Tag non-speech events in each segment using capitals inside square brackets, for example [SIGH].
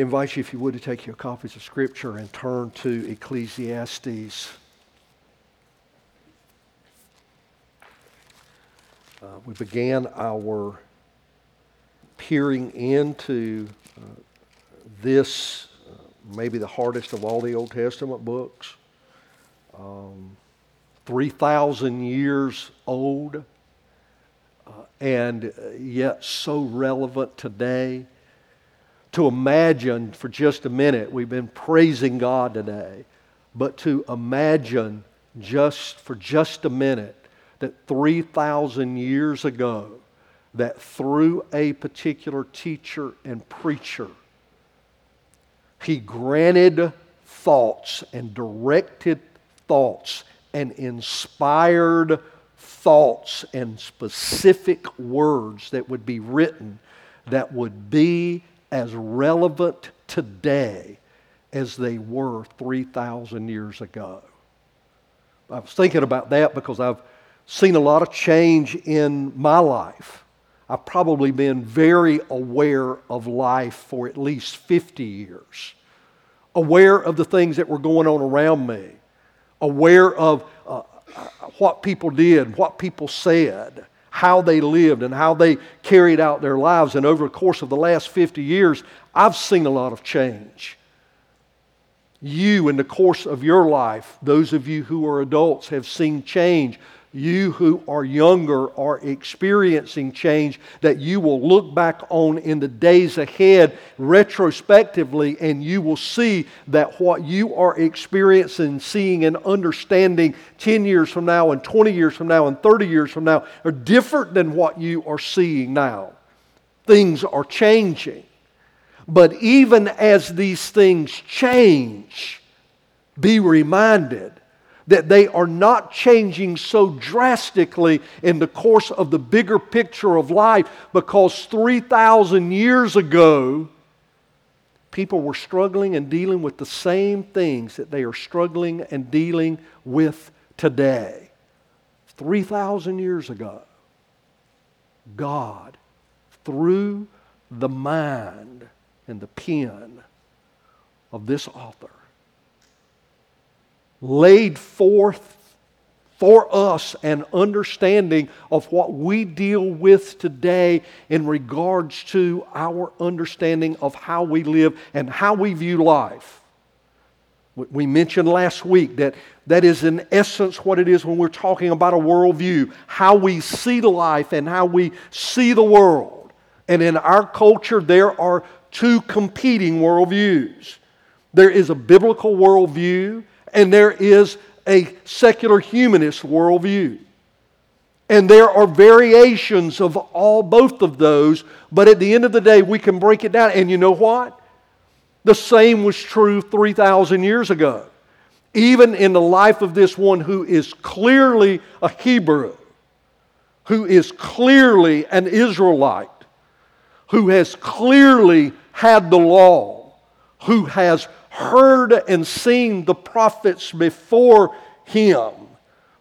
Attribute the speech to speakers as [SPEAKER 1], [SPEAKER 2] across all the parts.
[SPEAKER 1] invite you, if you would, to take your copies of Scripture and turn to Ecclesiastes. Uh, we began our peering into uh, this, uh, maybe the hardest of all the Old Testament books. Um, 3,000 years old, uh, and yet so relevant today. To imagine for just a minute, we've been praising God today, but to imagine just for just a minute that 3,000 years ago, that through a particular teacher and preacher, he granted thoughts and directed thoughts and inspired thoughts and specific words that would be written that would be as relevant today as they were 3,000 years ago. I was thinking about that because I've seen a lot of change in my life. I've probably been very aware of life for at least 50 years, aware of the things that were going on around me, aware of uh, what people did, what people said, how they lived, and how they carried out their lives. And over the course of the last 50 years, I've seen a lot of change. You, in the course of your life, those of you who are adults, have seen change you who are younger are experiencing change that you will look back on in the days ahead retrospectively, and you will see that what you are experiencing, seeing, and understanding 10 years from now, and 20 years from now, and 30 years from now are different than what you are seeing now. Things are changing. But even as these things change, be reminded that they are not changing so drastically in the course of the bigger picture of life because 3,000 years ago, people were struggling and dealing with the same things that they are struggling and dealing with today. 3,000 years ago, God, through the mind and the pen of this author, laid forth for us an understanding of what we deal with today in regards to our understanding of how we live and how we view life. We mentioned last week that that is, in essence, what it is when we're talking about a worldview how we see the life and how we see the world. And in our culture, there are two competing worldviews there is a biblical worldview, and there is a secular humanist worldview. And there are variations of all both of those, but at the end of the day, we can break it down. And you know what? The same was true 3,000 years ago. Even in the life of this one who is clearly a Hebrew, who is clearly an Israelite, who has clearly had the law, who has heard and seen the prophets before him,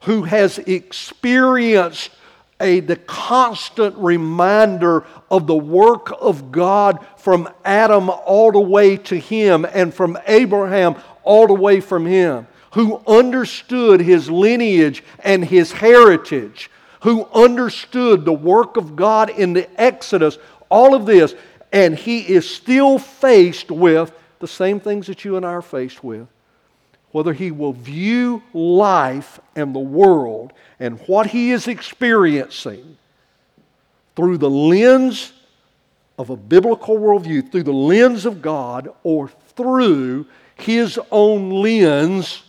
[SPEAKER 1] who has experienced a, the constant reminder of the work of God from Adam all the way to him and from Abraham all the way from him, who understood his lineage and his heritage, who understood the work of God in the Exodus, all of this, and he is still faced with the same things that you and I are faced with. Whether he will view life and the world and what he is experiencing through the lens of a biblical worldview, through the lens of God, or through his own lens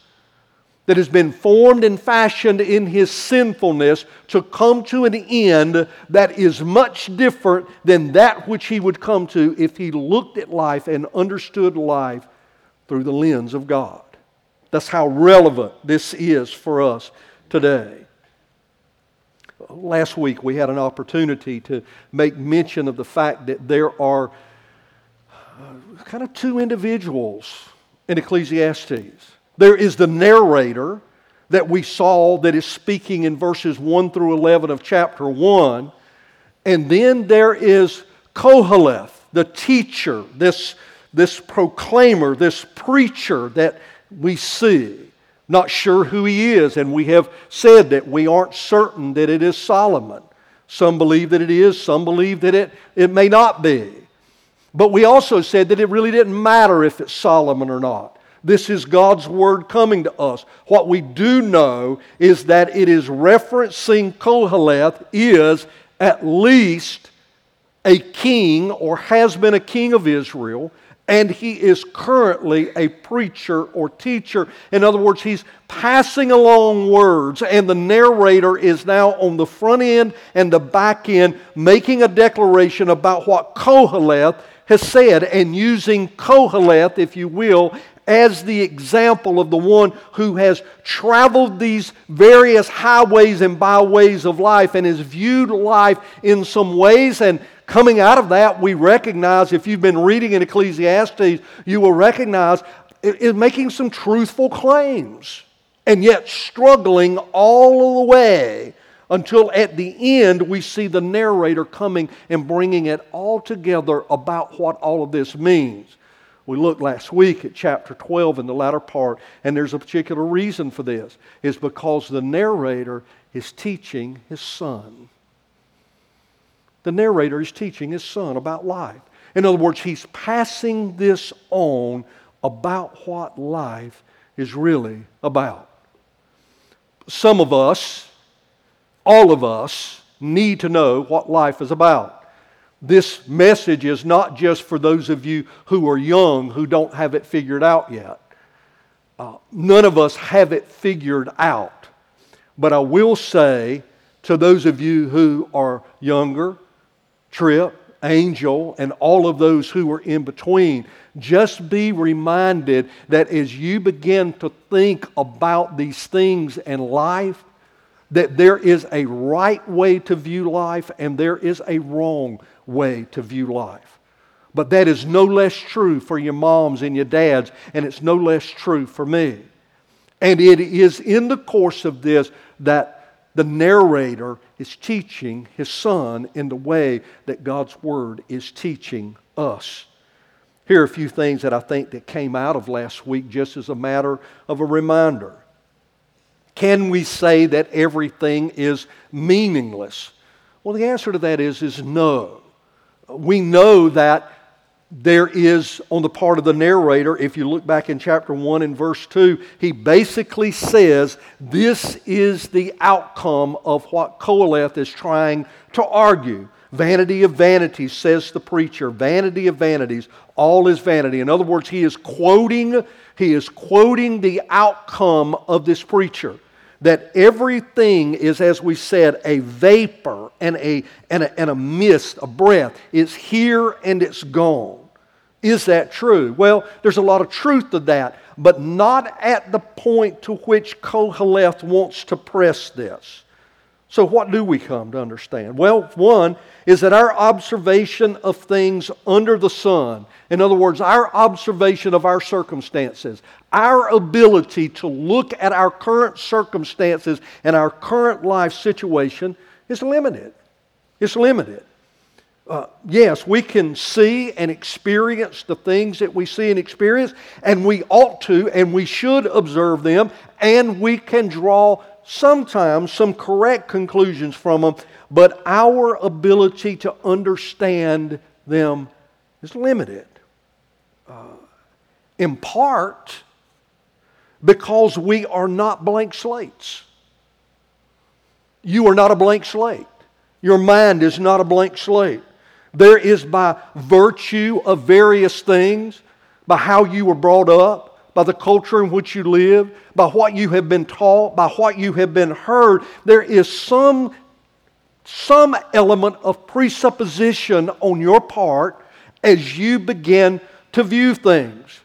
[SPEAKER 1] that has been formed and fashioned in his sinfulness to come to an end that is much different than that which he would come to if he looked at life and understood life through the lens of God. That's how relevant this is for us today. Last week we had an opportunity to make mention of the fact that there are uh, kind of two individuals in Ecclesiastes. There is the narrator that we saw that is speaking in verses 1 through 11 of chapter 1. And then there is Koheleth, the teacher, this this proclaimer, this preacher that we see. Not sure who he is, and we have said that we aren't certain that it is Solomon. Some believe that it is, some believe that it, it may not be. But we also said that it really didn't matter if it's Solomon or not. This is God's word coming to us. What we do know is that it is referencing Koheleth is at least a king or has been a king of Israel and he is currently a preacher or teacher. In other words, he's passing along words, and the narrator is now on the front end and the back end making a declaration about what Koheleth has said and using Koheleth, if you will, as the example of the one who has traveled these various highways and byways of life and has viewed life in some ways and Coming out of that, we recognize, if you've been reading in Ecclesiastes, you will recognize it is making some truthful claims and yet struggling all the way until at the end we see the narrator coming and bringing it all together about what all of this means. We looked last week at chapter 12 in the latter part, and there's a particular reason for this. Is because the narrator is teaching his son. The narrator is teaching his son about life. In other words, he's passing this on about what life is really about. Some of us, all of us, need to know what life is about. This message is not just for those of you who are young who don't have it figured out yet. Uh, none of us have it figured out. But I will say to those of you who are younger, Trip, Angel, and all of those who are in between, just be reminded that as you begin to think about these things in life, that there is a right way to view life and there is a wrong way to view life. But that is no less true for your moms and your dads, and it's no less true for me. And it is in the course of this that the narrator is teaching his son in the way that God's word is teaching us. Here are a few things that I think that came out of last week just as a matter of a reminder. Can we say that everything is meaningless? Well, the answer to that is, is no. We know that there is, on the part of the narrator, if you look back in chapter 1 and verse 2, he basically says this is the outcome of what Koheleth is trying to argue. Vanity of vanities, says the preacher. Vanity of vanities, all is vanity. In other words, he is quoting, he is quoting the outcome of this preacher. That everything is, as we said, a vapor and a, and a, and a mist, a breath. It's here and it's gone. Is that true? Well, there's a lot of truth to that, but not at the point to which Koheleth wants to press this. So, what do we come to understand? Well, one is that our observation of things under the sun, in other words, our observation of our circumstances, our ability to look at our current circumstances and our current life situation is limited. It's limited uh, yes, we can see and experience the things that we see and experience, and we ought to and we should observe them, and we can draw sometimes some correct conclusions from them, but our ability to understand them is limited. Uh, in part because we are not blank slates. You are not a blank slate. Your mind is not a blank slate. There is by virtue of various things, by how you were brought up, by the culture in which you live, by what you have been taught, by what you have been heard, there is some, some element of presupposition on your part as you begin to view things.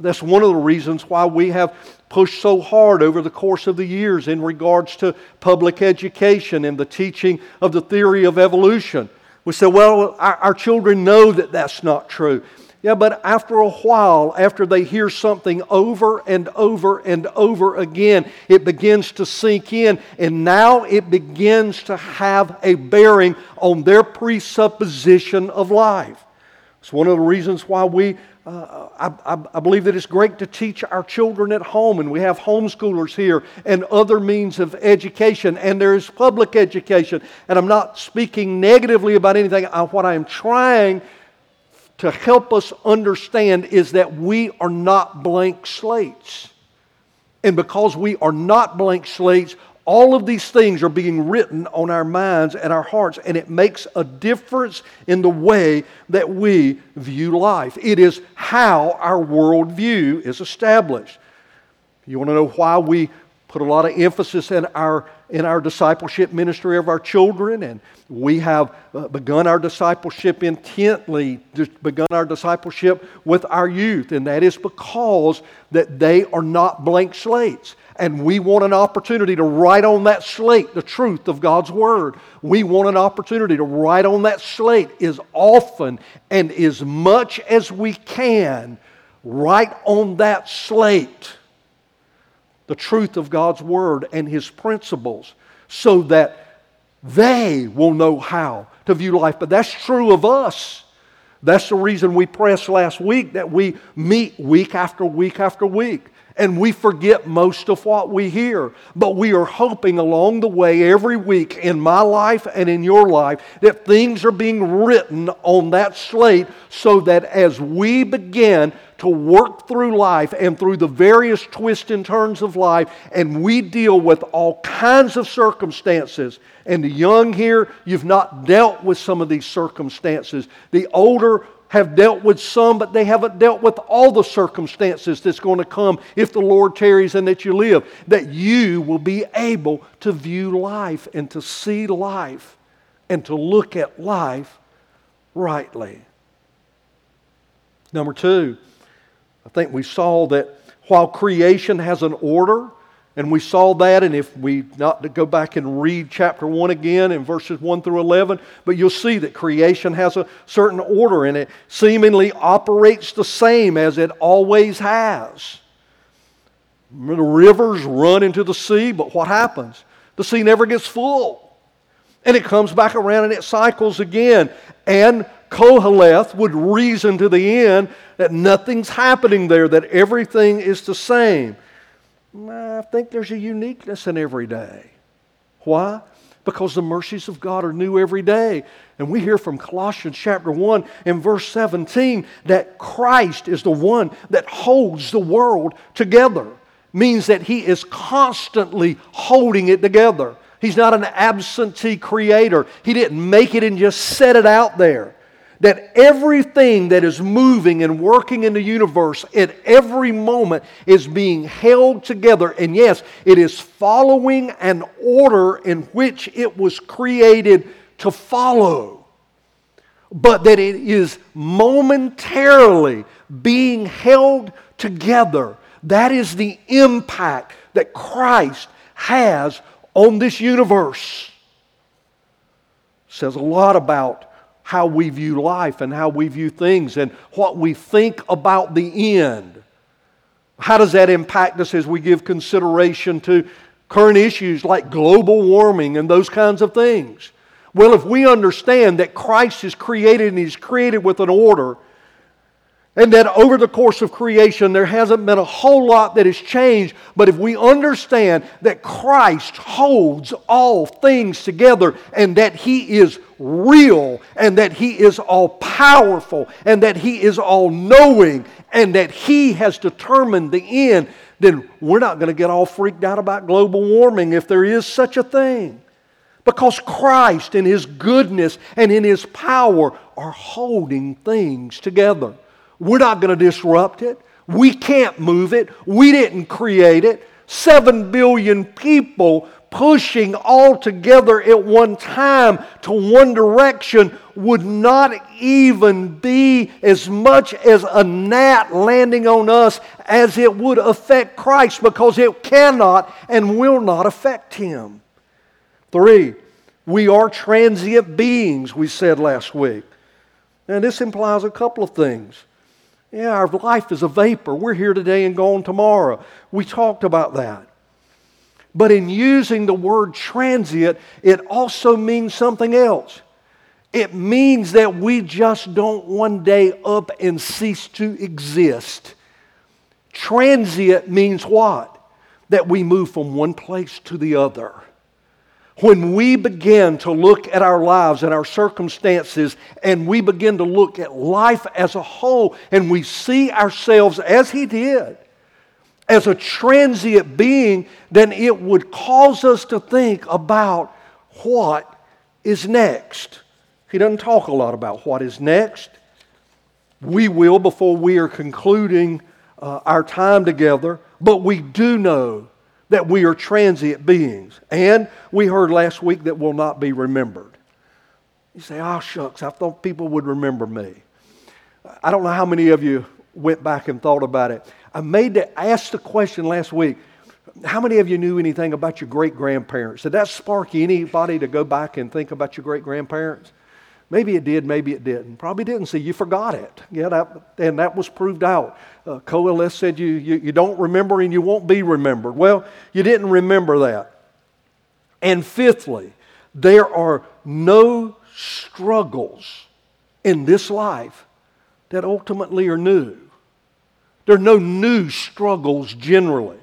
[SPEAKER 1] That's one of the reasons why we have pushed so hard over the course of the years in regards to public education and the teaching of the theory of evolution. We say, well, our, our children know that that's not true. Yeah, but after a while, after they hear something over and over and over again, it begins to sink in, and now it begins to have a bearing on their presupposition of life. It's one of the reasons why we, uh, I, I, I, believe that it's great to teach our children at home, and we have homeschoolers here and other means of education, and there is public education. And I'm not speaking negatively about anything. I, what I am trying to help us understand is that we are not blank slates. And because we are not blank slates, all of these things are being written on our minds and our hearts, and it makes a difference in the way that we view life. It is how our worldview is established. You want to know why we put a lot of emphasis in our, in our discipleship ministry of our children, and we have uh, begun our discipleship intently, begun our discipleship with our youth, and that is because that they are not blank slates. And we want an opportunity to write on that slate the truth of God's Word. We want an opportunity to write on that slate as often and as much as we can. Write on that slate the truth of God's Word and His principles so that they will know how to view life. But that's true of us. That's the reason we pressed last week that we meet week after week after week and we forget most of what we hear. But we are hoping along the way, every week in my life and in your life, that things are being written on that slate so that as we begin to work through life and through the various twists and turns of life, and we deal with all kinds of circumstances. And the young here, you've not dealt with some of these circumstances. The older, have dealt with some, but they haven't dealt with all the circumstances that's going to come if the Lord tarries and that you live. That you will be able to view life and to see life and to look at life rightly. Number two, I think we saw that while creation has an order, and we saw that, and if we not to go back and read chapter 1 again in verses 1 through 11, but you'll see that creation has a certain order and it seemingly operates the same as it always has. The rivers run into the sea, but what happens? The sea never gets full. And it comes back around and it cycles again. And Koheleth would reason to the end that nothing's happening there, that everything is the same. I think there's a uniqueness in every day. Why? Because the mercies of God are new every day. And we hear from Colossians chapter 1 and verse 17 that Christ is the one that holds the world together. Means that He is constantly holding it together. He's not an absentee creator. He didn't make it and just set it out there that everything that is moving and working in the universe at every moment is being held together. And yes, it is following an order in which it was created to follow. But that it is momentarily being held together. That is the impact that Christ has on this universe. Says a lot about how we view life and how we view things and what we think about the end. How does that impact us as we give consideration to current issues like global warming and those kinds of things? Well, if we understand that Christ is created and He's created with an order, and that over the course of creation, there hasn't been a whole lot that has changed. But if we understand that Christ holds all things together and that He is real and that He is all powerful and that He is all knowing and that He has determined the end, then we're not going to get all freaked out about global warming if there is such a thing. Because Christ, in His goodness and in His power, are holding things together. We're not going to disrupt it. We can't move it. We didn't create it. Seven billion people pushing all together at one time to one direction would not even be as much as a gnat landing on us as it would affect Christ because it cannot and will not affect him. Three, we are transient beings, we said last week. And this implies a couple of things. Yeah, our life is a vapor. We're here today and gone tomorrow. We talked about that. But in using the word transient, it also means something else. It means that we just don't one day up and cease to exist. Transient means what? That we move from one place to the other. When we begin to look at our lives and our circumstances, and we begin to look at life as a whole, and we see ourselves as He did, as a transient being, then it would cause us to think about what is next. He doesn't talk a lot about what is next. We will before we are concluding uh, our time together, but we do know that we are transient beings. And we heard last week that we will not be remembered. You say, oh, shucks, I thought people would remember me. I don't know how many of you went back and thought about it. I made to ask the question last week how many of you knew anything about your great grandparents? Did that spark anybody to go back and think about your great grandparents? Maybe it did, maybe it didn't. Probably didn't. See, you forgot it. Yeah, that, and that was proved out. Uh, Koheleth said you, you, you don't remember and you won't be remembered. Well, you didn't remember that. And fifthly, there are no struggles in this life that ultimately are new. There are no new struggles generally.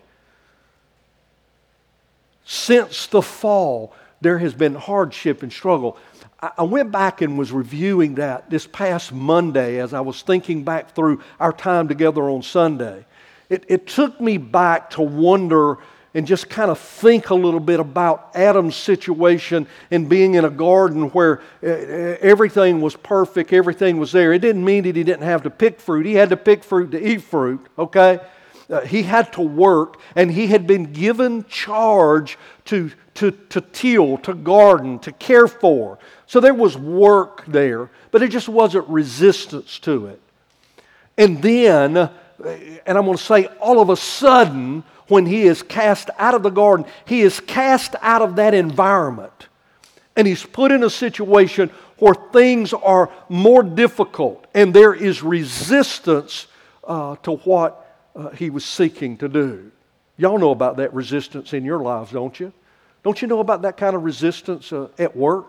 [SPEAKER 1] Since the fall, there has been hardship and struggle. I went back and was reviewing that this past Monday as I was thinking back through our time together on Sunday. It, it took me back to wonder and just kind of think a little bit about Adam's situation and being in a garden where uh, uh, everything was perfect, everything was there. It didn't mean that he didn't have to pick fruit. He had to pick fruit to eat fruit, okay? Uh, he had to work, and he had been given charge to, to, to till, to garden, to care for. So there was work there, but it just wasn't resistance to it. And then, uh, and I'm going to say, all of a sudden, when he is cast out of the garden, he is cast out of that environment. And he's put in a situation where things are more difficult and there is resistance uh, to what uh, he was seeking to do. Y'all know about that resistance in your lives, don't you? Don't you know about that kind of resistance uh, at work?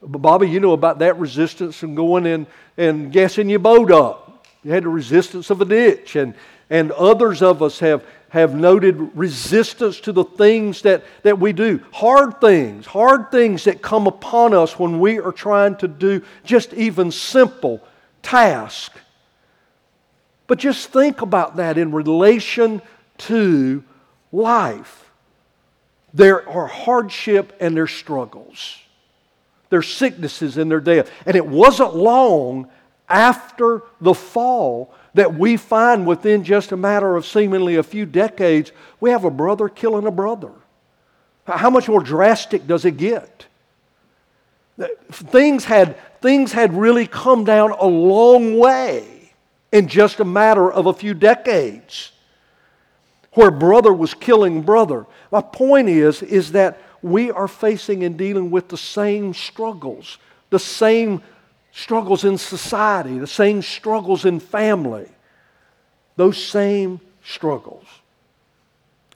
[SPEAKER 1] But Bobby, you know about that resistance and going and, and gassing your boat up. You had the resistance of a ditch. And, and others of us have, have noted resistance to the things that, that we do. Hard things, hard things that come upon us when we are trying to do just even simple tasks. But just think about that in relation to life. There are hardship and there's struggles. There's sicknesses and their death. And it wasn't long after the fall that we find within just a matter of seemingly a few decades, we have a brother killing a brother. How much more drastic does it get? Things had, things had really come down a long way in just a matter of a few decades where brother was killing brother. My point is, is that we are facing and dealing with the same struggles, the same struggles in society, the same struggles in family, those same struggles.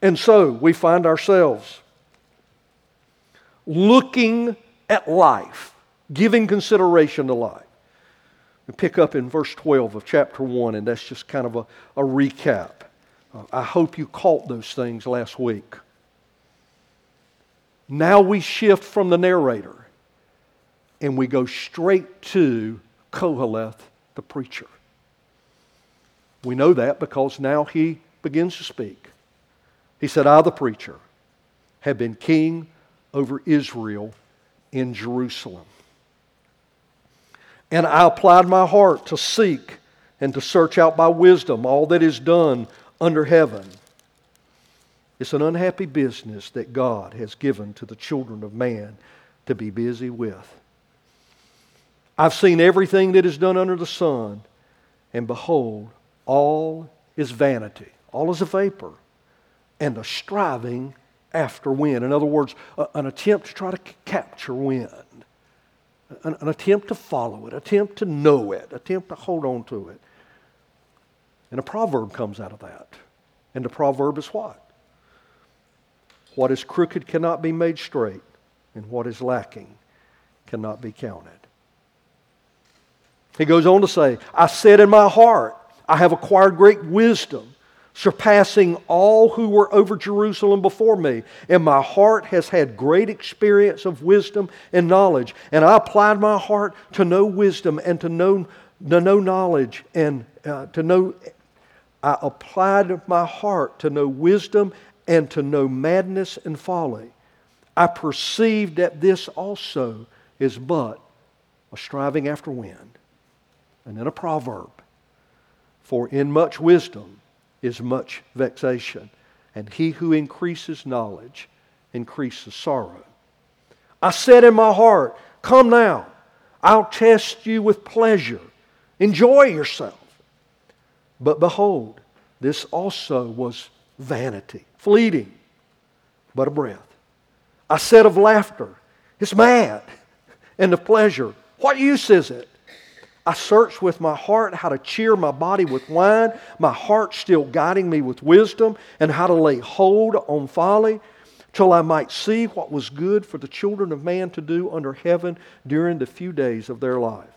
[SPEAKER 1] And so we find ourselves looking at life, giving consideration to life. We pick up in verse 12 of chapter 1, and that's just kind of a, a recap. Uh, I hope you caught those things last week. Now we shift from the narrator and we go straight to Koheleth, the preacher. We know that because now he begins to speak. He said, I, the preacher, have been king over Israel in Jerusalem. And I applied my heart to seek and to search out by wisdom all that is done under heaven. It's an unhappy business that God has given to the children of man to be busy with. I've seen everything that is done under the sun, and behold, all is vanity, all is a vapor, and a striving after wind. In other words, an attempt to try to capture wind an, an attempt to follow it, attempt to know it, attempt to hold on to it. And a proverb comes out of that. And the proverb is what? What is crooked cannot be made straight, and what is lacking cannot be counted. He goes on to say, I said in my heart, I have acquired great wisdom surpassing all who were over Jerusalem before me. And my heart has had great experience of wisdom and knowledge. And I applied my heart to know wisdom and to know, to know knowledge and uh, to know. I applied my heart to know wisdom and to know madness and folly. I perceived that this also is but a striving after wind. And then a proverb For in much wisdom, is much vexation, and he who increases knowledge increases sorrow. I said in my heart, Come now, I'll test you with pleasure. Enjoy yourself. But behold, this also was vanity, fleeting, but a breath. I said of laughter, It's mad, and of pleasure, What use is it? I searched with my heart how to cheer my body with wine, my heart still guiding me with wisdom, and how to lay hold on folly, till I might see what was good for the children of man to do under heaven during the few days of their life.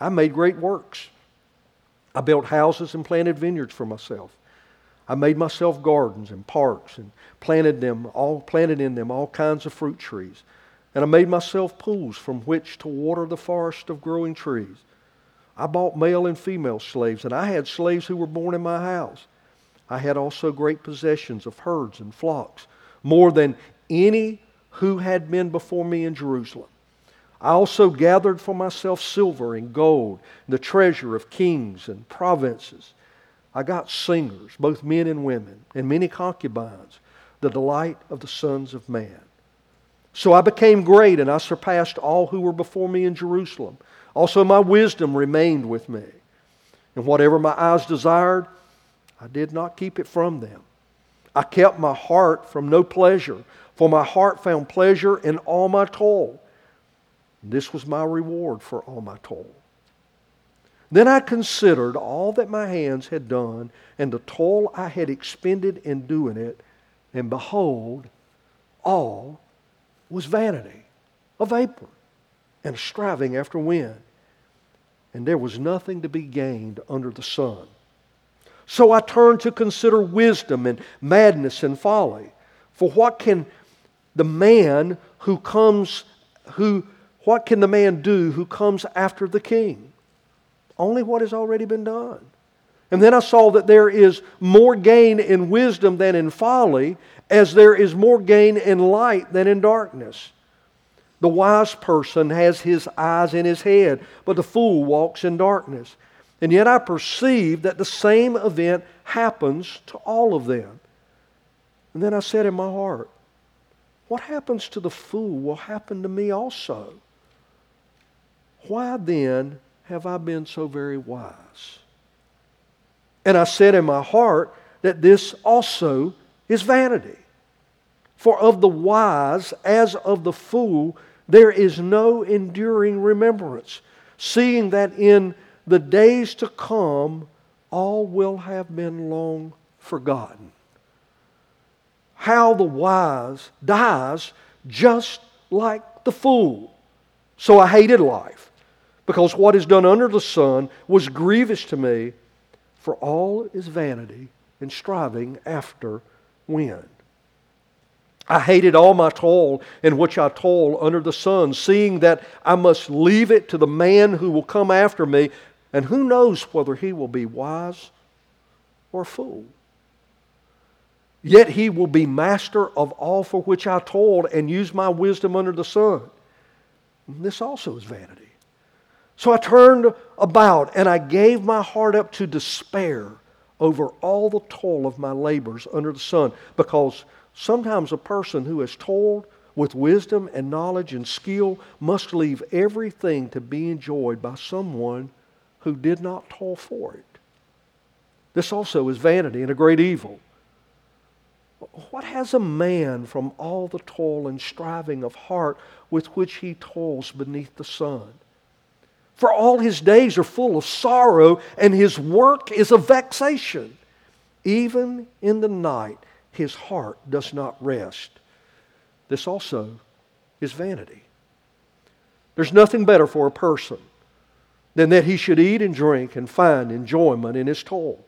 [SPEAKER 1] I made great works. I built houses and planted vineyards for myself. I made myself gardens and parks and planted them all planted in them all kinds of fruit trees. And I made myself pools from which to water the forest of growing trees. I bought male and female slaves, and I had slaves who were born in my house. I had also great possessions of herds and flocks, more than any who had been before me in Jerusalem. I also gathered for myself silver and gold, the treasure of kings and provinces. I got singers, both men and women, and many concubines, the delight of the sons of man. So I became great, and I surpassed all who were before me in Jerusalem. Also, my wisdom remained with me. And whatever my eyes desired, I did not keep it from them. I kept my heart from no pleasure, for my heart found pleasure in all my toil. This was my reward for all my toil. Then I considered all that my hands had done and the toil I had expended in doing it, and behold, all was vanity, a vapor, and striving after wind. And there was nothing to be gained under the sun. So I turned to consider wisdom and madness and folly. For what can the man who comes, who, what can the man do who comes after the king? Only what has already been done. And then I saw that there is more gain in wisdom than in folly, as there is more gain in light than in darkness. The wise person has his eyes in his head, but the fool walks in darkness. And yet I perceive that the same event happens to all of them. And then I said in my heart, What happens to the fool will happen to me also. Why then have I been so very wise? And I said in my heart that this also is vanity. For of the wise as of the fool, there is no enduring remembrance, seeing that in the days to come all will have been long forgotten. How the wise dies just like the fool. So I hated life, because what is done under the sun was grievous to me, for all is vanity and striving after wind. I hated all my toil in which I toil under the sun, seeing that I must leave it to the man who will come after me, and who knows whether he will be wise or fool. Yet he will be master of all for which I toiled and used my wisdom under the sun. this also is vanity. So I turned about and I gave my heart up to despair over all the toil of my labors under the sun because Sometimes a person who has toiled with wisdom and knowledge and skill must leave everything to be enjoyed by someone who did not toil for it. This also is vanity and a great evil. What has a man from all the toil and striving of heart with which he toils beneath the sun? For all his days are full of sorrow, and his work is a vexation. Even in the night, his heart does not rest. This also is vanity. There's nothing better for a person than that he should eat and drink and find enjoyment in his toil.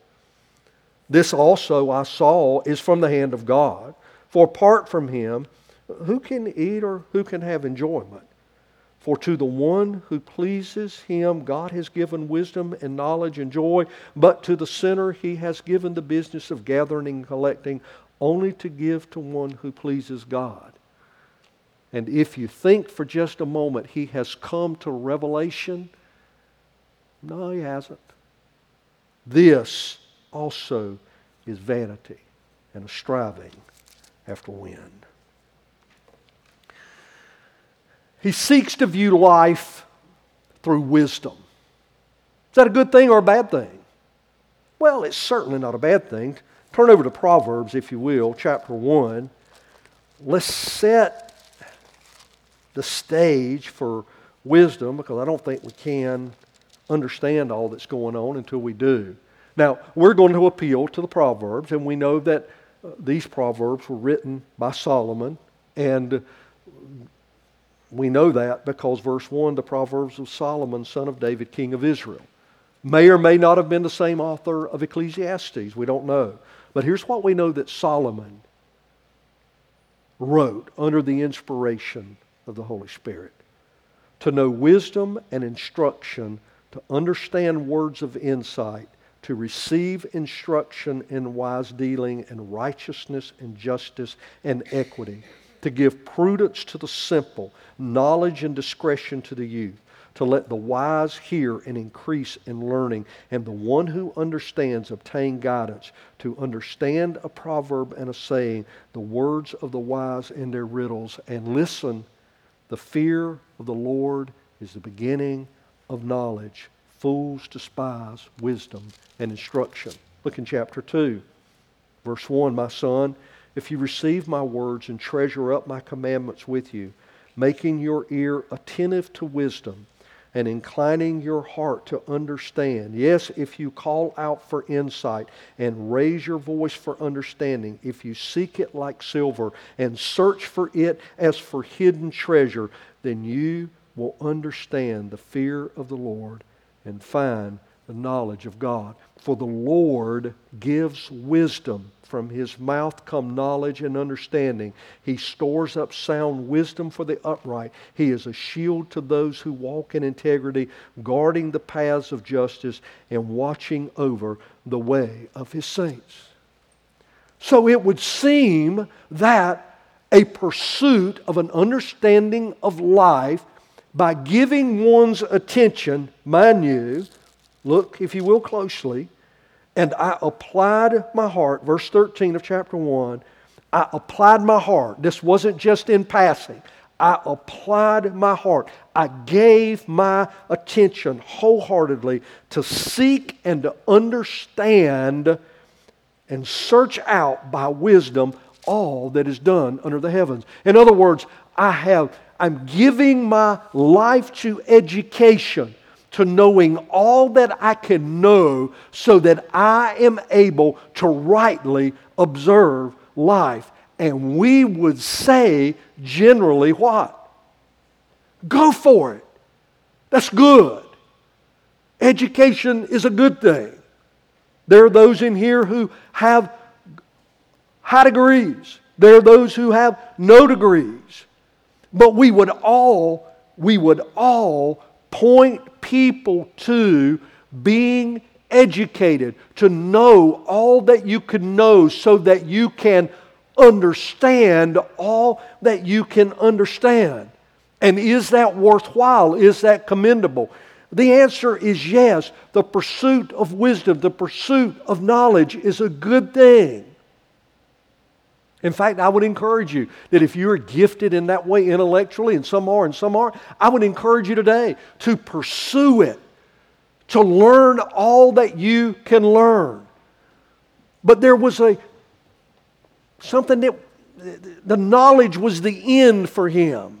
[SPEAKER 1] This also I saw is from the hand of God. For apart from him, who can eat or who can have enjoyment? For to the one who pleases him, God has given wisdom and knowledge and joy, but to the sinner, he has given the business of gathering and collecting only to give to one who pleases God. And if you think for just a moment he has come to revelation, no, he hasn't. This also is vanity and a striving after wind. He seeks to view life through wisdom. Is that a good thing or a bad thing? Well, it's certainly not a bad thing. Turn over to Proverbs, if you will, chapter 1. Let's set the stage for wisdom because I don't think we can understand all that's going on until we do. Now, we're going to appeal to the Proverbs, and we know that uh, these Proverbs were written by Solomon, and we know that because verse 1, the Proverbs of Solomon, son of David, king of Israel. May or may not have been the same author of Ecclesiastes. We don't know. But here's what we know that Solomon wrote under the inspiration of the Holy Spirit. To know wisdom and instruction, to understand words of insight, to receive instruction in wise dealing and righteousness and justice and equity, to give prudence to the simple, knowledge and discretion to the youth, to let the wise hear and increase in learning, and the one who understands obtain guidance, to understand a proverb and a saying, the words of the wise and their riddles, and listen. The fear of the Lord is the beginning of knowledge. Fools despise wisdom and instruction. Look in chapter 2, verse 1 My son, if you receive my words and treasure up my commandments with you, making your ear attentive to wisdom and inclining your heart to understand. Yes, if you call out for insight and raise your voice for understanding, if you seek it like silver and search for it as for hidden treasure, then you will understand the fear of the Lord and find the knowledge of God. For the Lord gives wisdom. From his mouth come knowledge and understanding. He stores up sound wisdom for the upright. He is a shield to those who walk in integrity, guarding the paths of justice and watching over the way of his saints. So it would seem that a pursuit of an understanding of life by giving one's attention, mind you, look, if you will, closely, and I applied my heart, verse 13 of chapter 1, I applied my heart. This wasn't just in passing. I applied my heart. I gave my attention wholeheartedly to seek and to understand and search out by wisdom all that is done under the heavens. In other words, I have I'm giving my life to education to knowing all that I can know so that I am able to rightly observe life. And we would say generally what? Go for it. That's good. Education is a good thing. There are those in here who have high degrees. There are those who have no degrees. But we would all, we would all point people to being educated, to know all that you can know so that you can understand all that you can understand. And is that worthwhile? Is that commendable? The answer is yes. The pursuit of wisdom, the pursuit of knowledge is a good thing. In fact, I would encourage you that if you are gifted in that way intellectually, and some are and some aren't, I would encourage you today to pursue it, to learn all that you can learn. But there was a something that the knowledge was the end for him.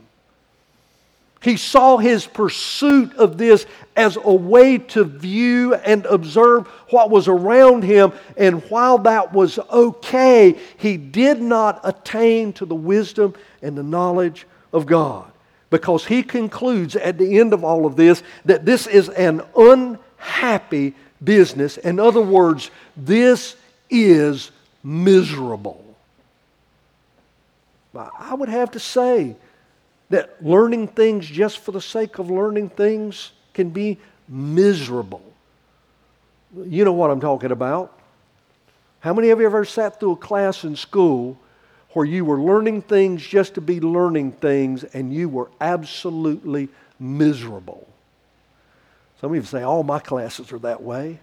[SPEAKER 1] He saw his pursuit of this as a way to view and observe what was around him. And while that was okay, he did not attain to the wisdom and the knowledge of God. because he concludes at the end of all of this that this is an unhappy business. In other words, this is miserable. I would have to say that learning things just for the sake of learning things can be miserable. You know what I'm talking about. How many of you ever sat through a class in school where you were learning things just to be learning things and you were absolutely miserable? Some of you say, all my classes are that way.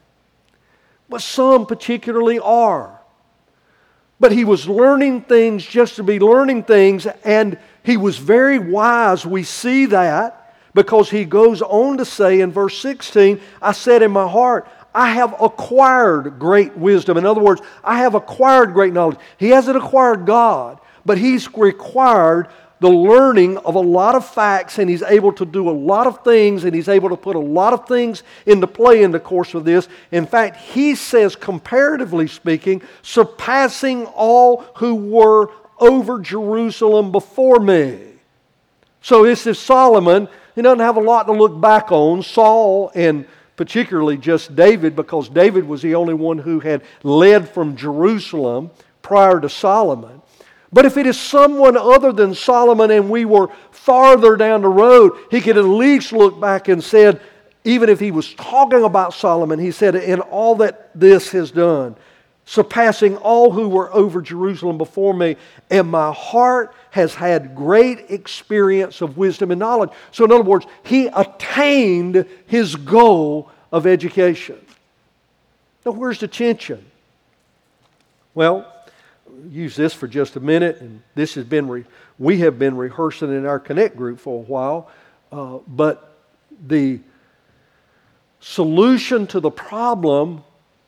[SPEAKER 1] But some particularly are. But he was learning things just to be learning things, and he was very wise. We see that because he goes on to say in verse 16, I said in my heart, I have acquired great wisdom. In other words, I have acquired great knowledge. He hasn't acquired God, but he's required the learning of a lot of facts, and he's able to do a lot of things, and he's able to put a lot of things into play in the course of this. In fact, he says, comparatively speaking, surpassing all who were over Jerusalem before me. So this is Solomon. He doesn't have a lot to look back on. Saul and particularly just David, because David was the only one who had led from Jerusalem prior to Solomon. But if it is someone other than Solomon and we were farther down the road, he could at least look back and said, even if he was talking about Solomon, he said, in all that this has done, surpassing all who were over Jerusalem before me, and my heart has had great experience of wisdom and knowledge. So, in other words, he attained his goal of education. Now, where's the tension? Well, use this for just a minute, and this has been re- we have been rehearsing in our Connect group for a while, uh, but the solution to the problem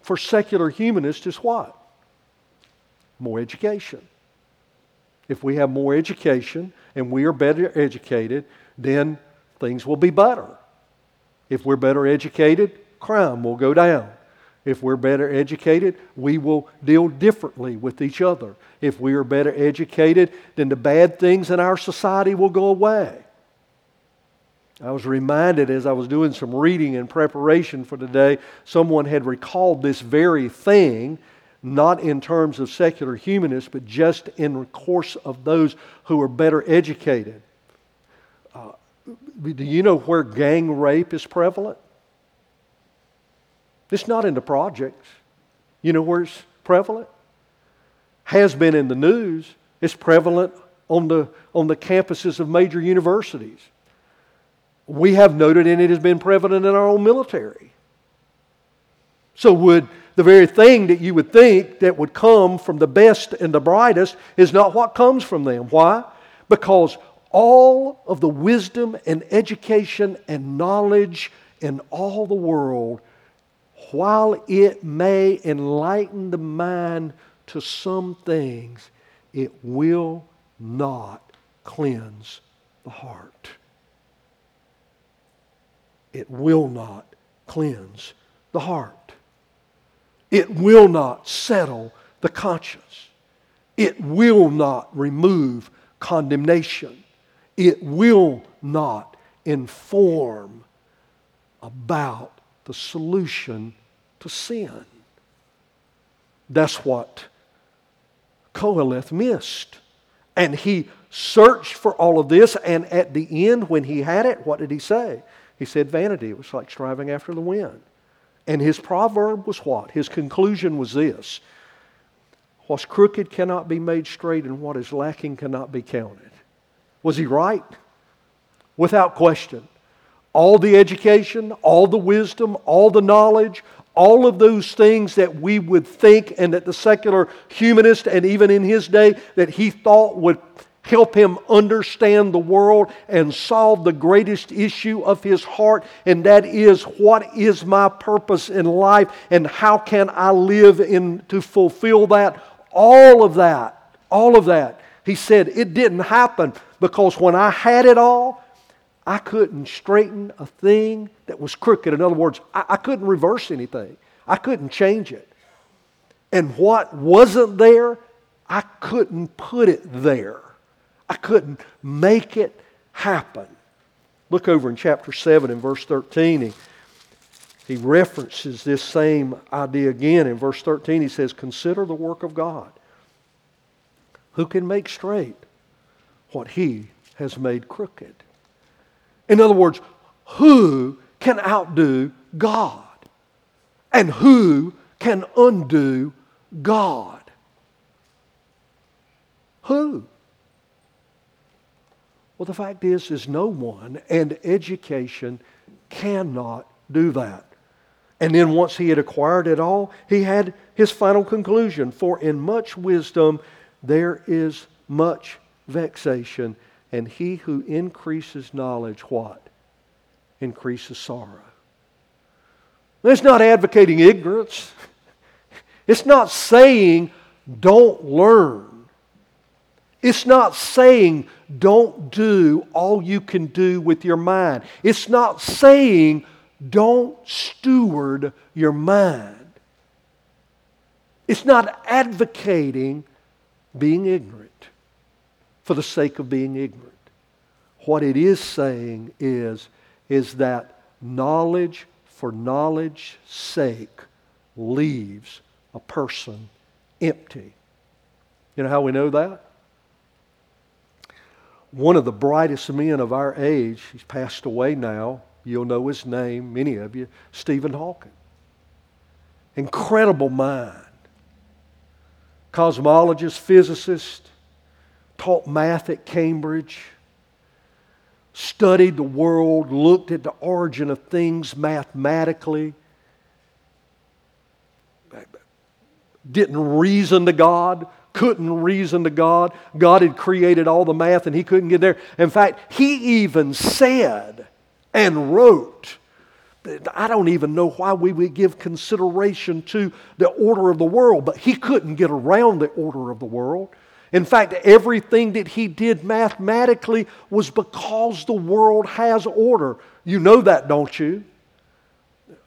[SPEAKER 1] for secular humanists is what? More education. If we have more education and we are better educated, then things will be better. If we're better educated, crime will go down. If we're better educated, we will deal differently with each other. If we are better educated, then the bad things in our society will go away. I was reminded as I was doing some reading in preparation for today, someone had recalled this very thing, not in terms of secular humanists, but just in the course of those who are better educated. Uh, do you know where gang rape is prevalent? It's not in the projects. You know where it's prevalent? Has been in the news. It's prevalent on the, on the campuses of major universities. We have noted, and it has been prevalent in our own military. So, would the very thing that you would think that would come from the best and the brightest is not what comes from them. Why? Because all of the wisdom and education and knowledge in all the world while it may enlighten the mind to some things, it will not cleanse the heart. It will not cleanse the heart. It will not settle the conscience. It will not remove condemnation. It will not inform about the solution to sin. That's what Koheleth missed. And he searched for all of this, and at the end, when he had it, what did he say? He said, Vanity. Was like striving after the wind. And his proverb was what? His conclusion was this What's crooked cannot be made straight, and what is lacking cannot be counted. Was he right? Without question all the education, all the wisdom, all the knowledge, all of those things that we would think and that the secular humanist and even in his day that he thought would help him understand the world and solve the greatest issue of his heart, and that is what is my purpose in life and how can I live in to fulfill that? All of that, all of that. He said it didn't happen because when I had it all, I couldn't straighten a thing that was crooked. In other words, I, I couldn't reverse anything, I couldn't change it. And what wasn't there, I couldn't put it there. I couldn't make it happen. Look over in chapter 7 and verse 13. He, he references this same idea again. In verse 13, he says, Consider the work of God. Who can make straight what he has made crooked? In other words, who can outdo God? And who can undo God? Who? Well, the fact is, is no one, and education cannot do that. And then once he had acquired it all, he had his final conclusion. For in much wisdom there is much vexation, and he who increases knowledge, what? Increases sorrow. It's not advocating ignorance. [LAUGHS] It's not saying don't learn. It's not saying don't do all you can do with your mind. It's not saying don't steward your mind. It's not advocating being ignorant for the sake of being ignorant. What it is saying is, is that knowledge for knowledge's sake leaves a person empty. You know how we know that? One of the brightest men of our age, he's passed away now, You'll know his name, many of you, Stephen Hawking. Incredible mind. Cosmologist, physicist, taught math at Cambridge, studied the world, looked at the origin of things mathematically, didn't reason to God, couldn't reason to God. God had created all the math and he couldn't get there. In fact, he even said, and wrote. I don't even know why we would give consideration to the order of the world, but he couldn't get around the order of the world. In fact, everything that he did mathematically was because the world has order. You know that, don't you?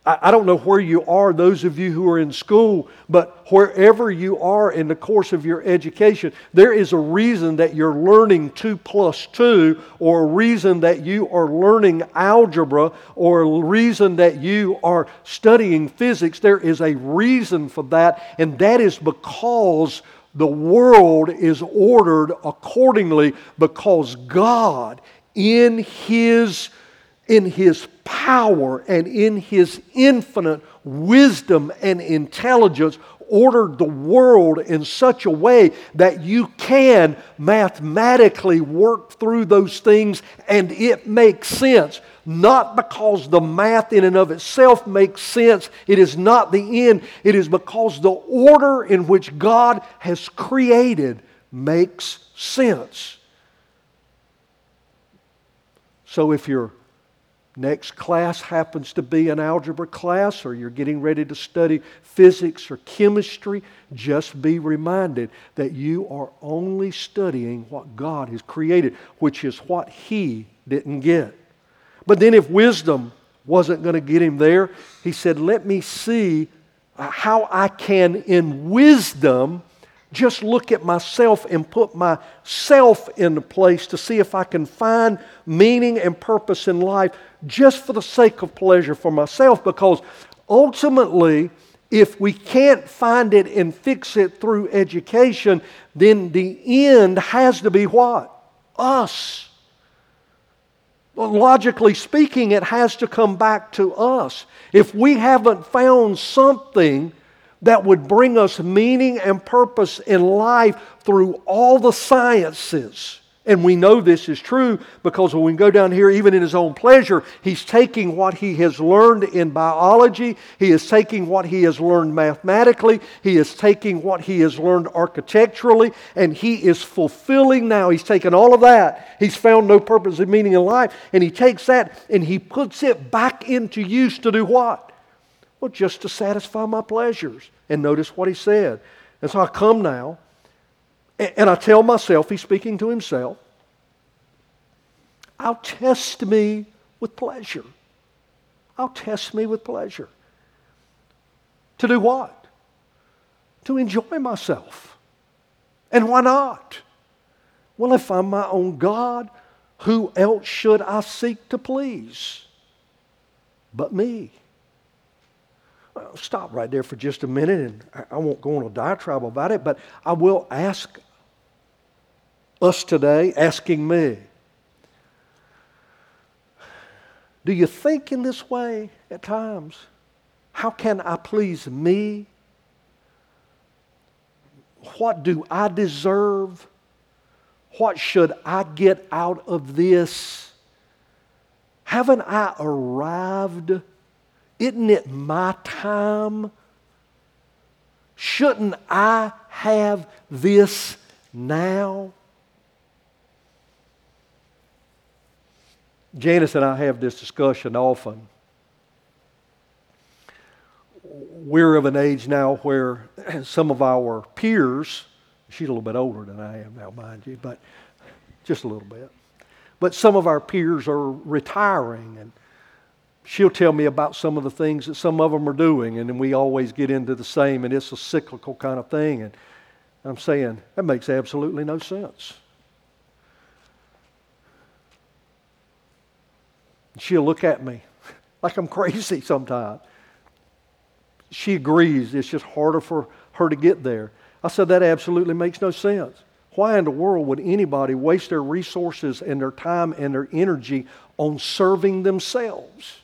[SPEAKER 1] I, don't know where you are, those of you who are in school, but wherever you are in the course of your education, there is a reason that you're learning 2 plus 2, or a reason that you are learning algebra, or a reason that you are studying physics. There is a reason for that, and that is because the world is ordered accordingly because God, in His in his power and in his infinite wisdom and intelligence ordered the world in such a way that you can mathematically work through those things and it makes sense. Not because the math in and of itself makes sense. It is not the end. It is because the order in which God has created makes sense. So if you're next class happens to be an algebra class or you're getting ready to study physics or chemistry, just be reminded that you are only studying what God has created, which is what He didn't get. But then, if wisdom wasn't going to get him there, he said, Let me see how I can, in wisdom, just look at myself and put myself in place to see if I can find meaning and purpose in life just for the sake of pleasure for myself. Because ultimately, if we can't find it and fix it through education, then the end has to be what? Us. Logically speaking, it has to come back to us. If we haven't found something that would bring us meaning and purpose in life through all the sciences. And we know this is true because when we go down here, even in his own pleasure, he's taking what he has learned in biology, he is taking what he has learned mathematically, he is taking what he has learned architecturally, and he is fulfilling now. He's taken all of that. He's found no purpose and meaning in life, and he takes that and he puts it back into use to do what? Well, just to satisfy my pleasures. And notice what he said. And so I come now, and I tell myself, he's speaking to himself, I'll test me with pleasure. I'll test me with pleasure. To do what? To enjoy myself. And why not? Well, if I'm my own God, Who else should I seek to please but me? Well, stop right there for just a minute, and I won't go on a diatribe about it, but I will ask us today, asking me, do you think in this way at times? How can I please me? What do I deserve? What should I get out of this? Haven't I arrived? Isn't it my time? Shouldn't I have this now? Janice and I have this discussion often. We're of an age now where [CLEARS THROAT] some of our peers, she's a little bit older than I am now, mind you, but just a little bit. But some of our peers are retiring, and she'll tell me about some of the things that some of them are doing, and then we always get into the same, and it's a cyclical kind of thing. And I'm saying, that makes absolutely no sense. She'll look at me [LAUGHS] like I'm crazy [LAUGHS] sometimes. She agrees it's just harder for her to get there. I said, that absolutely makes no sense. Why in the world would anybody waste their resources and their time and their energy on serving themselves?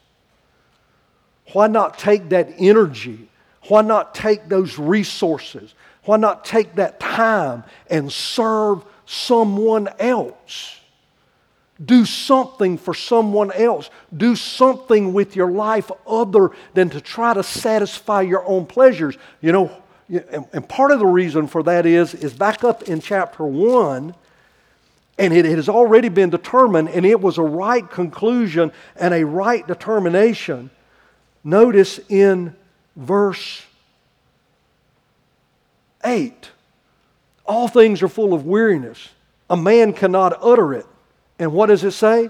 [SPEAKER 1] Why not take that energy? Why not take those resources? Why not take that time and serve someone else? Do something for someone else. Do something with your life other than to try to satisfy your own pleasures. You know, and part of the reason for that is, is back up in chapter 1, and it has already been determined, and it was a right conclusion and a right determination. Notice in verse 8 all things are full of weariness. A man cannot utter it. And what does it say?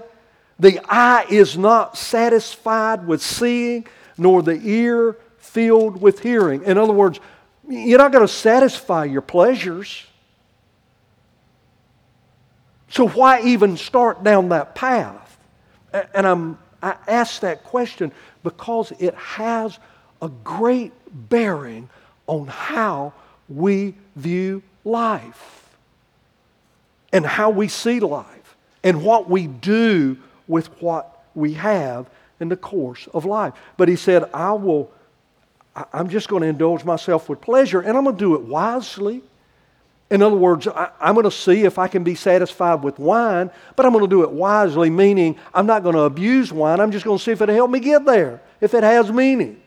[SPEAKER 1] The eye is not satisfied with seeing, nor the ear filled with hearing. In other words, you're not going to satisfy your pleasures. So why even start down that path? And I'm, I ask that question because it has a great bearing on how we view life and how we see life and what we do with what we have in the course of life. But he said, I will, I'm just going to indulge myself with pleasure and I'm going to do it wisely. In other words, I, am going to see if I can be satisfied with wine, but I'm going to do it wisely, meaning I'm not going to abuse wine. I'm just going to see if it'll help me get there, if it has meaning.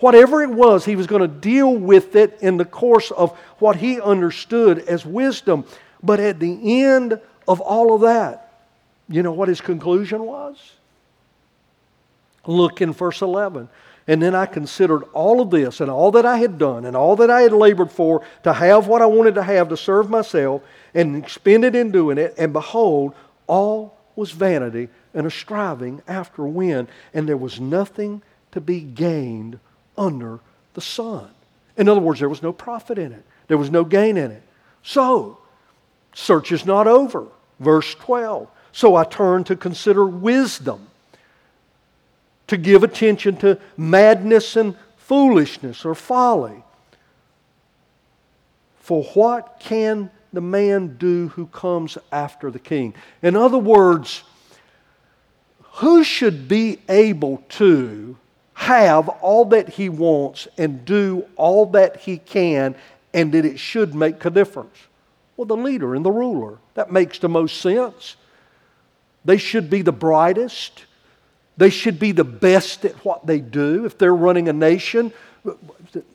[SPEAKER 1] Whatever it was, he was going to deal with it in the course of what he understood as wisdom. But at the end of all of that, you know what his conclusion was? Look in verse 11. And then I considered all of this and all that I had done and all that I had labored for to have what I wanted to have to serve myself and expended in doing it. And behold, all was vanity and a striving after wind, and there was nothing to be gained under the sun. In other words, there was no profit in it, there was no gain in it. So, search is not over. Verse 12. So I turn to consider wisdom, to give attention to madness and foolishness or folly. For what can the man do who comes after the king? In other words, who should be able to have all that he wants and do all that he can and that it should make a difference? Well, the leader and the ruler. That makes the most sense. They should be the brightest. They should be the best at what they do if they're running a nation.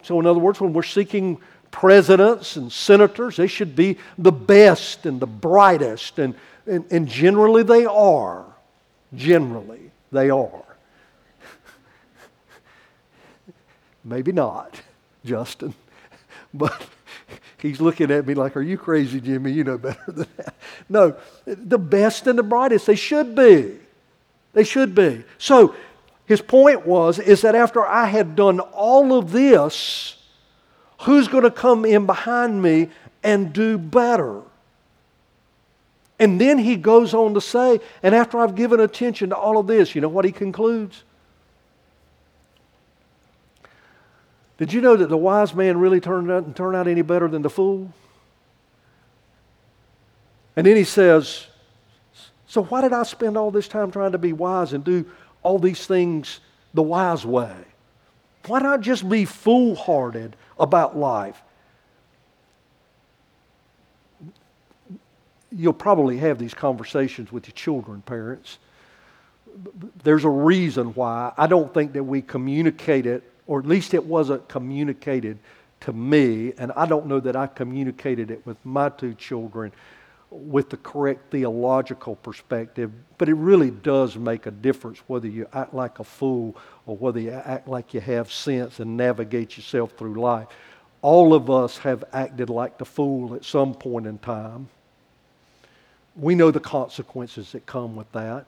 [SPEAKER 1] So, in other words, when we're seeking presidents and senators, they should be the best and the brightest. And, and, and generally, they are. Generally, they are. [LAUGHS] Maybe not, [LAUGHS] Justin. [LAUGHS] But He's looking at me like, Are you crazy, Jimmy? You know better than that. No, the best and the brightest. They should be. They should be. So his point was is that after I had done all of this, who's going to come in behind me and do better? And then he goes on to say, and after I've given attention to all of this, you know what he concludes? Did you know that the wise man really turned out, turned out any better than the fool? And then he says, So why did I spend all this time trying to be wise and do all these things the wise way? Why not just be foolhardy about life? You'll probably have these conversations with your children, parents. There's a reason why I don't think that we communicate it or at least it wasn't communicated to me, and I don't know that I communicated it with my two children with the correct theological perspective, but it really does make a difference whether you act like a fool or whether you act like you have sense and navigate yourself through life. All of us have acted like the fool at some point in time. We know the consequences that come with that.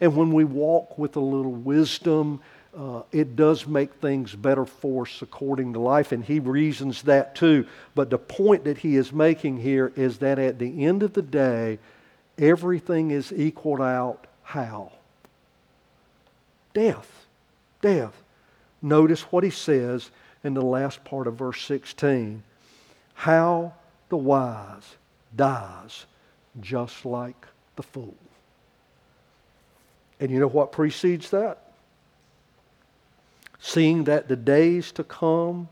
[SPEAKER 1] And when we walk with a little wisdom uh, it does make things better for us according to life, and he reasons that too. But the point that he is making here is that at the end of the day, everything is equaled out how? Death. Death. Notice what he says in the last part of verse 16 how the wise dies just like the fool. And you know what precedes that? Seeing that the days to come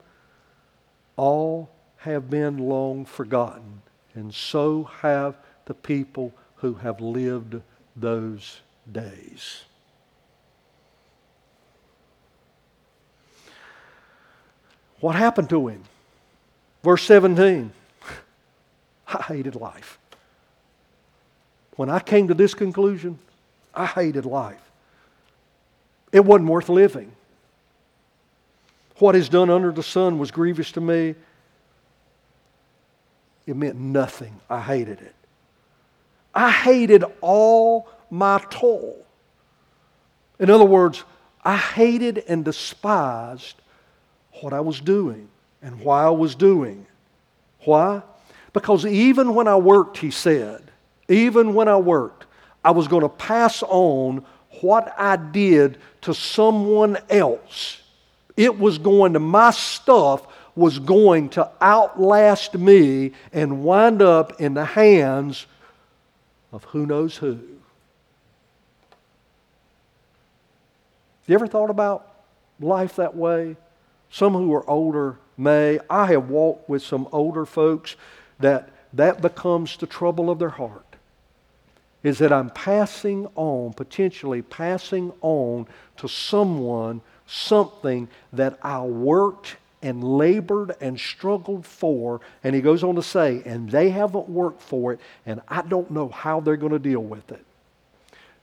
[SPEAKER 1] all have been long forgotten, and so have the people who have lived those days. What happened to him? Verse 17 [LAUGHS] I hated life. When I came to this conclusion, I hated life. It wasn't worth living. What is done under the sun was grievous to me. It meant nothing. I hated it. I hated all my toil. In other words, I hated and despised what I was doing and why I was doing. Why? Because even when I worked, he said, even when I worked, I was going to pass on what I did to someone else it was going to, my stuff was going to outlast me and wind up in the hands of who knows who. You ever thought about life that way? Some who are older may. I have walked with some older folks that that becomes the trouble of their heart. Is that I'm passing on, potentially passing on to someone something that I worked and labored and struggled for. And he goes on to say, and they haven't worked for it, and I don't know how they're going to deal with it.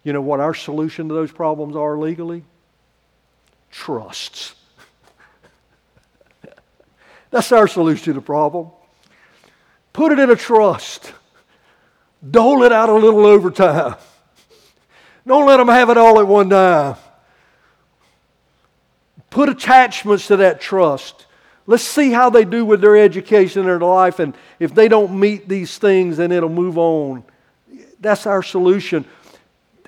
[SPEAKER 1] You know what our solution to those problems are legally? Trusts. [LAUGHS] That's our solution to the problem. Put it in a trust. Dole it out a little over time. Don't let them have it all at one time. Put attachments to that trust. Let's see how they do with their education and their life. And if they don't meet these things, then it'll move on. That's our solution.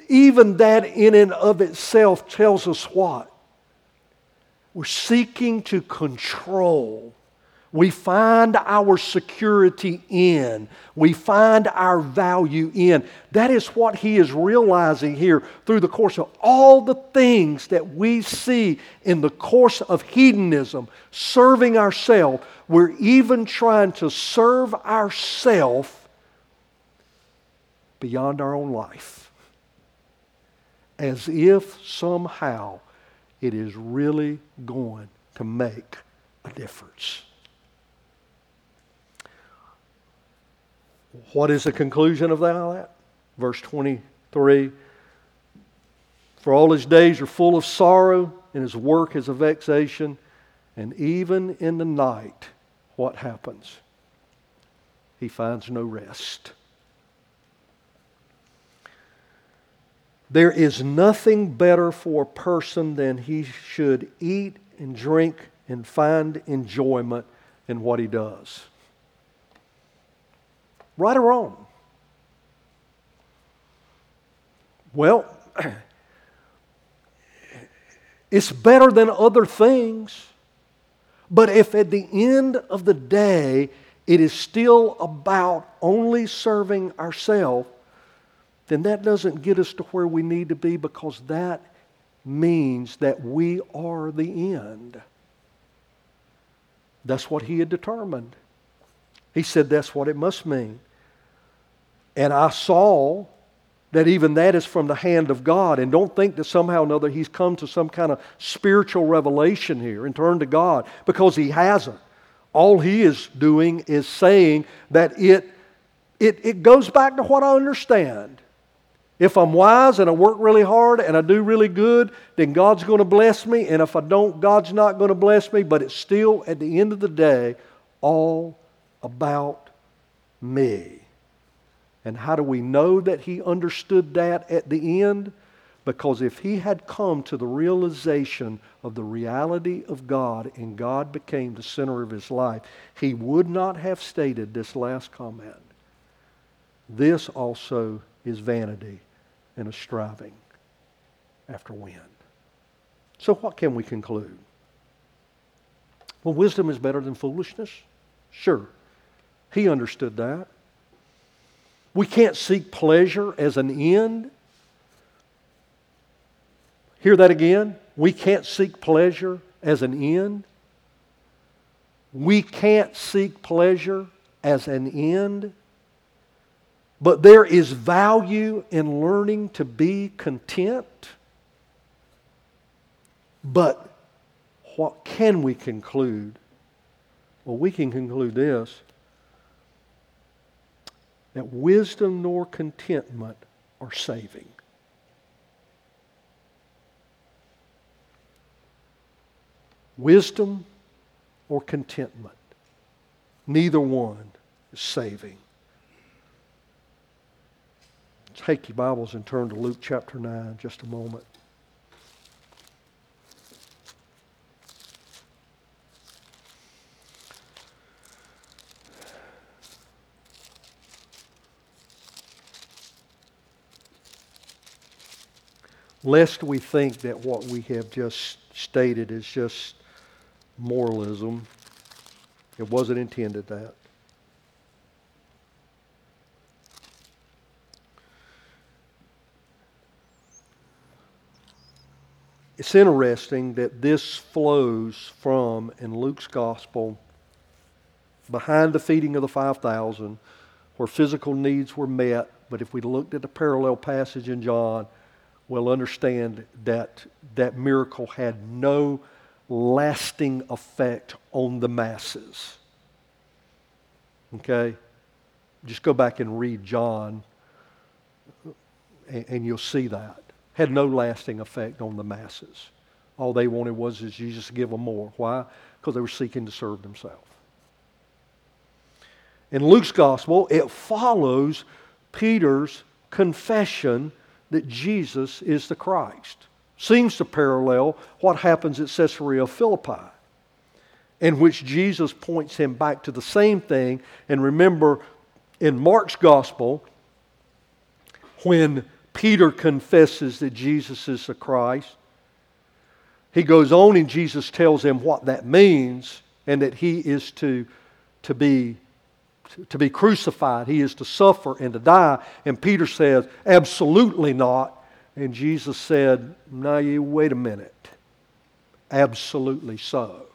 [SPEAKER 1] Even that, in and of itself, tells us what? We're seeking to control we find our security in. We find our value in. That is what he is realizing here through the course of all the things that we see in the course of hedonism, serving ourselves. We're even trying to serve ourselves beyond our own life. As if somehow it is really going to make a difference. What is the conclusion of that? Verse 23 For all his days are full of sorrow, and his work is a vexation. And even in the night, what happens? He finds no rest. There is nothing better for a person than he should eat and drink and find enjoyment in what he does. Right or wrong? Well, [CLEARS THROAT] it's better than other things. But if at the end of the day it is still about only serving ourselves, then that doesn't get us to where we need to be because that means that we are the end. That's what he had determined. He said that's what it must mean. And I saw that even that is from the hand of God. And don't think that somehow or another he's come to some kind of spiritual revelation here and turned to God because he hasn't. All he is doing is saying that it, it, it goes back to what I understand. If I'm wise and I work really hard and I do really good, then God's going to bless me. And if I don't, God's not going to bless me. But it's still, at the end of the day, all about me. And how do we know that he understood that at the end? Because if he had come to the realization of the reality of God and God became the center of his life, he would not have stated this last comment. This also is vanity and a striving after wind. So, what can we conclude? Well, wisdom is better than foolishness. Sure. He understood that. We can't seek pleasure as an end. Hear that again? We can't seek pleasure as an end. We can't seek pleasure as an end. But there is value in learning to be content. But what can we conclude? Well, we can conclude this that wisdom nor contentment are saving. Wisdom or contentment, neither one is saving. Take your Bibles and turn to Luke chapter 9 just a moment. Lest we think that what we have just stated is just moralism. It wasn't intended that. It's interesting that this flows from, in Luke's gospel, behind the feeding of the 5,000, where physical needs were met. But if we looked at the parallel passage in John, will understand that that miracle had no lasting effect on the masses. Okay? Just go back and read John, and, and you'll see that. Had no lasting effect on the masses. All they wanted was is Jesus to give them more. Why? Because they were seeking to serve themselves. In Luke's gospel, it follows Peter's confession that Jesus is the Christ. Seems to parallel what happens at Caesarea Philippi, in which Jesus points him back to the same thing. And remember, in Mark's gospel, when Peter confesses that Jesus is the Christ, he goes on and Jesus tells him what that means and that he is to, to be to be crucified. He is to suffer and to die. And Peter says, Absolutely not. And Jesus said, Now you wait a minute. Absolutely so.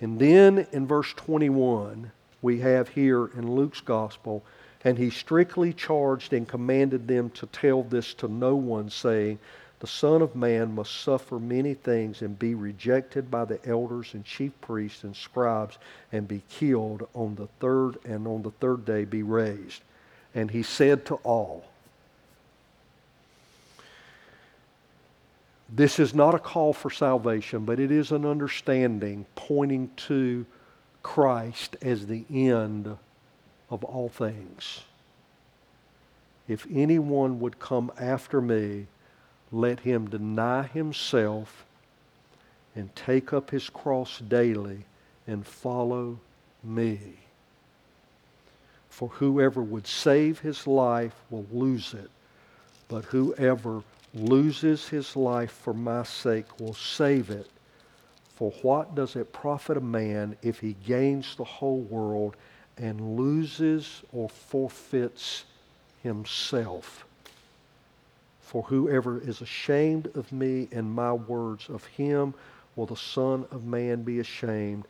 [SPEAKER 1] And then in verse 21, we have here in Luke's gospel, and he strictly charged and commanded them to tell this to no one, saying, the Son of Man must suffer many things and be rejected by the elders and chief priests and scribes and be killed on the third and on the third day be raised. And he said to all, This is not a call for salvation, but it is an understanding pointing to Christ as the end of all things. If anyone would come after me, let him deny himself and take up his cross daily and follow me. For whoever would save his life will lose it, but whoever loses his life for my sake will save it. For what does it profit a man if he gains the whole world and loses or forfeits himself? For whoever is ashamed of me and my words, of him will the Son of Man be ashamed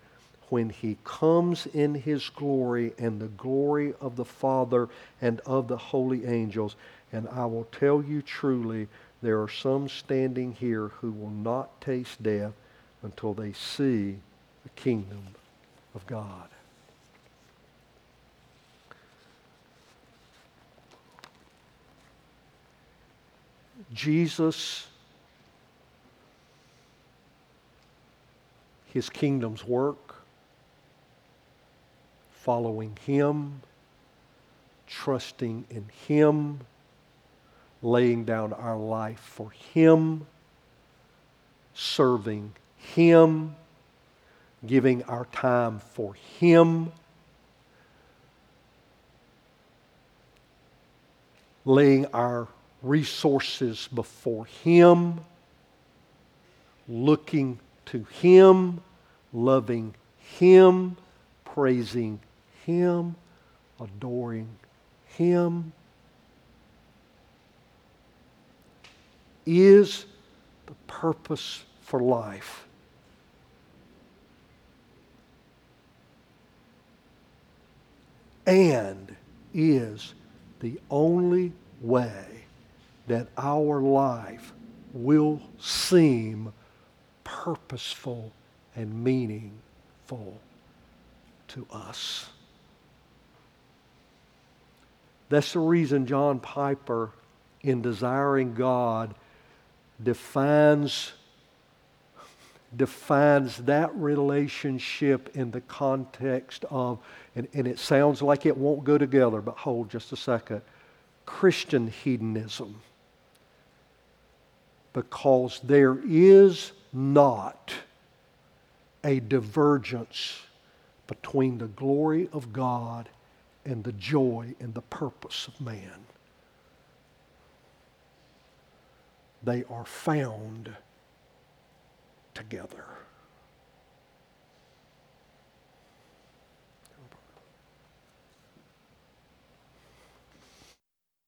[SPEAKER 1] when he comes in his glory and the glory of the Father and of the holy angels. And I will tell you truly, there are some standing here who will not taste death until they see the kingdom of God. Jesus, his kingdom's work, following him, trusting in him, laying down our life for him, serving him, giving our time for him, laying our resources before Him, looking to Him, loving Him, praising Him, adoring Him, is the purpose for life. And is the only way that our life will seem purposeful and meaningful to us. That's the reason John Piper, in Desiring God, defines, defines that relationship in the context of, and, and it sounds like it won't go together, but hold just a second Christian hedonism because there is not a divergence between the glory of God and the joy and the purpose of man. They are found together.